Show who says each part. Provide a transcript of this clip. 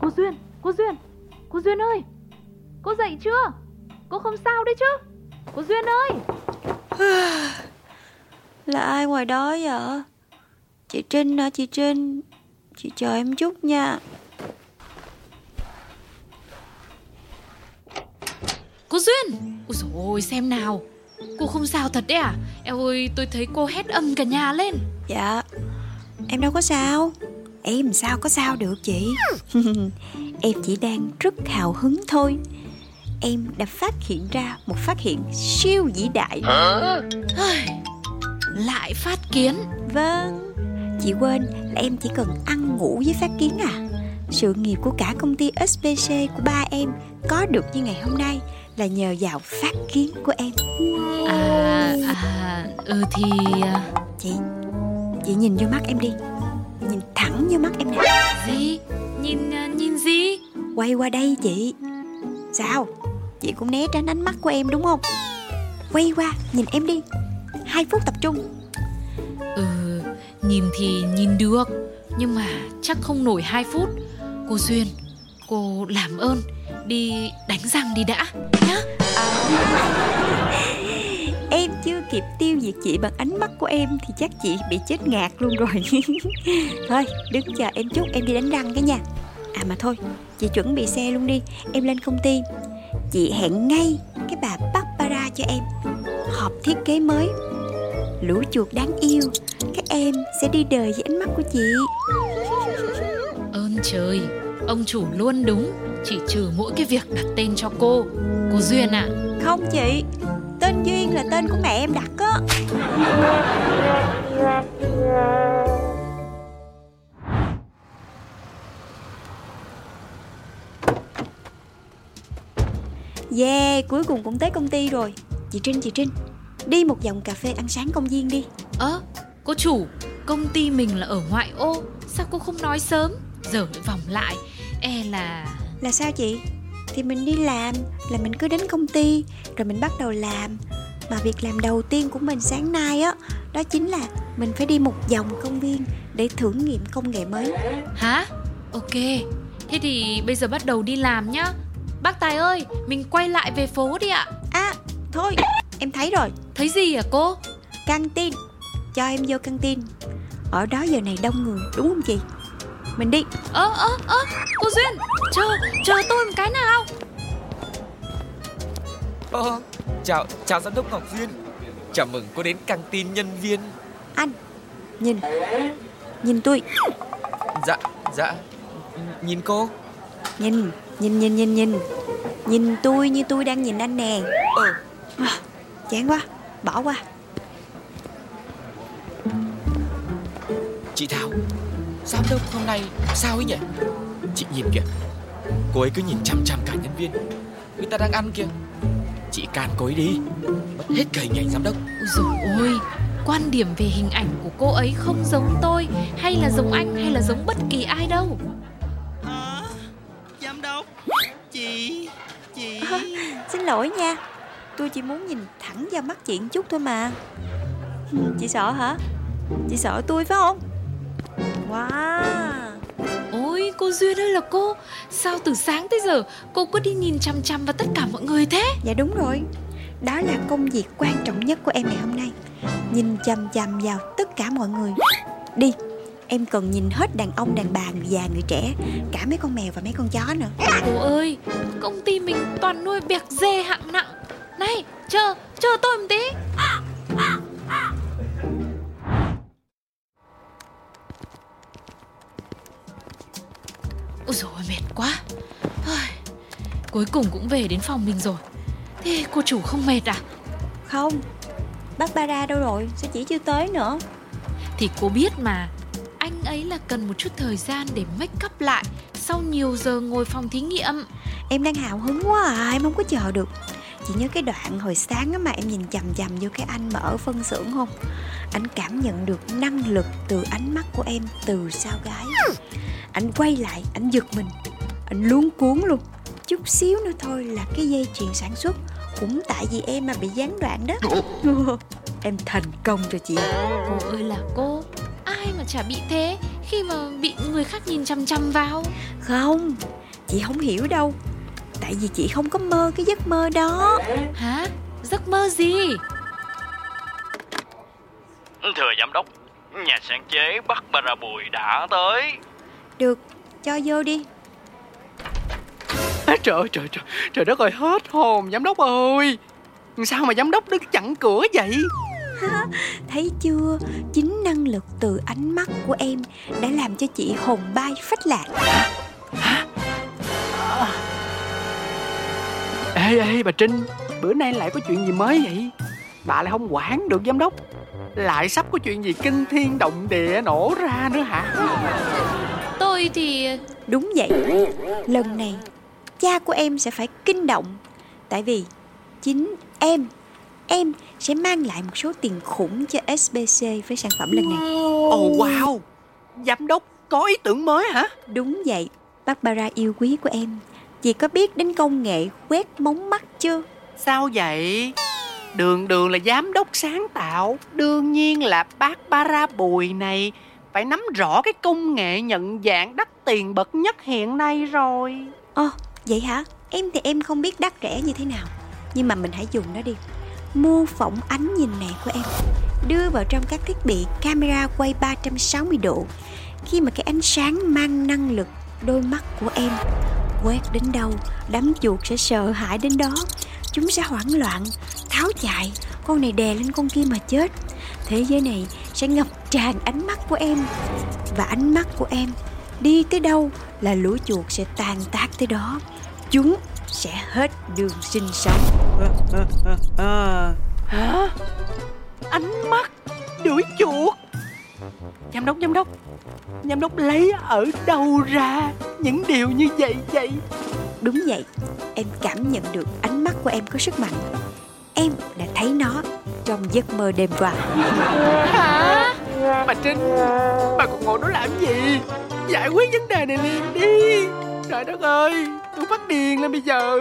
Speaker 1: Cô Duyên, cô Duyên, cô Duyên ơi Cô dậy chưa? Cô không sao đấy chứ? Cô Duyên ơi
Speaker 2: Là ai ngoài đó vậy? Chị Trinh hả chị Trinh? Chị chờ em chút nha.
Speaker 1: Cô Duyên Ôi dồi ôi xem nào Cô không sao thật đấy à Eo ơi tôi thấy cô hét âm cả nhà lên
Speaker 2: Dạ, em đâu có sao. Em sao có sao được chị? em chỉ đang rất hào hứng thôi. Em đã phát hiện ra một phát hiện siêu vĩ đại.
Speaker 1: Lại phát kiến
Speaker 2: Vâng, chị quên là em chỉ cần ăn ngủ với phát kiến à. Sự nghiệp của cả công ty SPC của ba em có được như ngày hôm nay là nhờ vào phát kiến của em.
Speaker 1: À, à ừ thì à,
Speaker 2: Chị, chị nhìn vô mắt em đi. Nhìn thẳng vô mắt em nè.
Speaker 1: Gì? Nhìn à, nhìn gì?
Speaker 2: Quay qua đây chị. Sao? Chị cũng né tránh ánh mắt của em đúng không? Quay qua nhìn em đi. Hai phút tập trung.
Speaker 1: Ừ Nhìn thì nhìn được. Nhưng mà chắc không nổi 2 phút Cô Duyên, Cô làm ơn Đi đánh răng đi đã Nhá.
Speaker 2: Em chưa kịp tiêu diệt chị bằng ánh mắt của em Thì chắc chị bị chết ngạt luôn rồi. Thôi, đứng chờ em chút, em đi đánh răng cái nha. À mà thôi, Chị chuẩn bị xe luôn đi, Em lên công ty. Chị hẹn ngay cái bà Barbara cho em, Họp thiết kế mới. Lũ chuột đáng yêu, Các em sẽ đi đời với ánh mắt của chị
Speaker 1: trời. Ông chủ luôn đúng Chỉ trừ mỗi cái việc đặt tên cho cô. Cô Duyên ạ.
Speaker 2: Không chị Tên Duyên là tên của mẹ em đặt á. Yeah, cuối cùng cũng tới công ty rồi. Chị Trinh, chị Trinh Đi một vòng cà phê ăn sáng công viên đi.
Speaker 1: Ơ cô chủ Công ty mình là ở ngoại ô. Sao cô không nói sớm Giờ lại vòng lại. E là
Speaker 2: Là sao chị? Thì mình đi làm Là mình cứ đến công ty Rồi mình bắt đầu làm. Mà việc làm đầu tiên của mình sáng nay á Đó chính là mình phải đi một vòng công viên Để thử nghiệm công nghệ mới.
Speaker 1: Hả? Ok Thế thì bây giờ bắt đầu đi làm nhá. Bác Tài ơi Mình quay lại về phố đi ạ.
Speaker 2: À thôi em thấy rồi.
Speaker 1: Thấy gì hả cô?
Speaker 2: Căng tin Cho em vô căng tin. Ở đó giờ này đông người đúng không chị Mình đi.
Speaker 1: Ơ ơ ơ Cô Duyên Chờ chờ tôi một cái nào.
Speaker 3: Ờ, chào, chào giám đốc Ngọc Duyên. Chào mừng cô đến căng tin nhân viên.
Speaker 2: Anh Nhìn. Nhìn tôi.
Speaker 3: Dạ, dạ. Nhìn cô.
Speaker 2: Nhìn Nhìn nhìn nhìn nhìn. Nhìn tôi như tôi đang nhìn anh nè.
Speaker 3: Ờ,
Speaker 2: à, Chán quá Bỏ qua.
Speaker 3: Chị Thảo Giám đốc hôm nay sao ấy nhỉ? Chị nhìn kìa. Cô ấy cứ nhìn chằm chằm cả nhân viên. Người ta đang ăn kìa. Chị can cô ấy đi. Mất hết cây nhảy giám đốc.
Speaker 1: Ôi dồi ôi Quan điểm về hình ảnh của cô ấy không giống tôi Hay là giống anh hay là giống bất kỳ ai đâu.
Speaker 4: Hả? Giám đốc? Chị Chị.
Speaker 2: À, Xin lỗi nha. Tôi chỉ muốn nhìn thẳng vào mắt chị một chút thôi mà. Chị sợ hả? Chị sợ tôi phải không Wow.
Speaker 1: Ôi cô Duyên ơi là cô Sao từ sáng tới giờ Cô cứ đi nhìn chằm chằm vào tất cả mọi người thế?
Speaker 2: Dạ đúng rồi. Đó là công việc quan trọng nhất của em ngày hôm nay. Nhìn chằm chằm vào tất cả mọi người. Đi Em cần nhìn hết đàn ông, đàn bà, người già, người trẻ Cả mấy con mèo và mấy con chó nữa.
Speaker 1: Cô ơi Công ty mình toàn nuôi bẹc dê hạng nặng. Này chờ chờ tôi một tí Ôi dồi ôi, mệt quá. Ai, Cuối cùng cũng về đến phòng mình rồi. Thế cô chủ không mệt à?
Speaker 2: Không Bác Bara đâu rồi Sao chỉ chưa tới nữa?
Speaker 1: Thì cô biết mà Anh ấy là cần một chút thời gian để make up lại Sau nhiều giờ ngồi phòng thí nghiệm.
Speaker 2: Em đang hào hứng quá à Em không có chờ được. Chị nhớ cái đoạn hồi sáng á mà em nhìn chằm chằm vô cái anh mà ở phân xưởng không? Anh cảm nhận được năng lực từ ánh mắt của em từ sau gái Anh quay lại, anh giật mình. Anh luống cuốn luôn. Chút xíu nữa thôi là cái dây chuyền sản xuất Cũng tại vì em mà bị gián đoạn đó. Em thành công rồi chị.
Speaker 1: Cô ơi là cô Ai mà chả bị thế Khi mà bị người khác nhìn chăm chăm vào?
Speaker 2: Không Chị không hiểu đâu. Tại vì chị không có mơ cái giấc mơ đó.
Speaker 1: Hả? Giấc mơ gì?
Speaker 5: Thưa giám đốc, nhà sáng chế Barbara Bùi đã tới.
Speaker 2: Được, cho vô đi.
Speaker 6: À, trời ơi, trời trời trời đất ơi hết hồn giám đốc ơi. Sao mà giám đốc đứng chặn cửa vậy?
Speaker 2: Thấy chưa? Chính năng lực từ ánh mắt của em Đã làm cho chị hồn bay phách lạc.
Speaker 6: Ê ê bà trinh bữa nay lại có chuyện gì mới vậy? Bà lại không quản được giám đốc. Lại sắp có chuyện gì kinh thiên động địa nổ ra nữa hả
Speaker 1: Tôi thì
Speaker 2: Đúng vậy. Lần này Cha của em sẽ phải kinh động. Tại vì Chính em Em sẽ mang lại một số tiền khủng cho SBC với sản phẩm lần này.
Speaker 6: Ồ wow! Giám đốc có ý tưởng mới hả?
Speaker 2: Đúng vậy. Barbara yêu quý của em. Chị có biết đến công nghệ quét mống mắt chưa?
Speaker 6: sao vậy? Đường đường là giám đốc sáng tạo. Đương nhiên là bác bara bùi này phải nắm rõ cái công nghệ nhận dạng đắt tiền bậc nhất hiện nay rồi.
Speaker 2: Ồ vậy hả? Em thì em không biết đắt rẻ như thế nào. Nhưng mà mình hãy dùng nó đi. Mô phỏng ánh nhìn này của em. Đưa vào trong các thiết bị camera quay 360 độ. Khi mà cái ánh sáng mang năng lực đôi mắt của em Quét đến đâu, đám chuột sẽ sợ hãi đến đó. Chúng sẽ hoảng loạn, tháo chạy. Con này đè lên con kia mà chết. Thế giới này sẽ ngập tràn ánh mắt của em. Và ánh mắt của em đi tới đâu là lũ chuột sẽ tàn tác tới đó. Chúng sẽ hết đường sinh sống.
Speaker 6: Hả? Ánh mắt đuổi chuột. Giám đốc giám đốc. Giám đốc lấy ở đâu ra những điều như vậy vậy?
Speaker 2: Đúng vậy, em cảm nhận được ánh mắt của em có sức mạnh. Em đã thấy nó trong giấc mơ đêm qua.
Speaker 6: Hả? Bà trinh, bà còn ngồi đó làm gì? Giải quyết vấn đề này liền đi. Trời đất ơi, tôi phát điên lên bây giờ.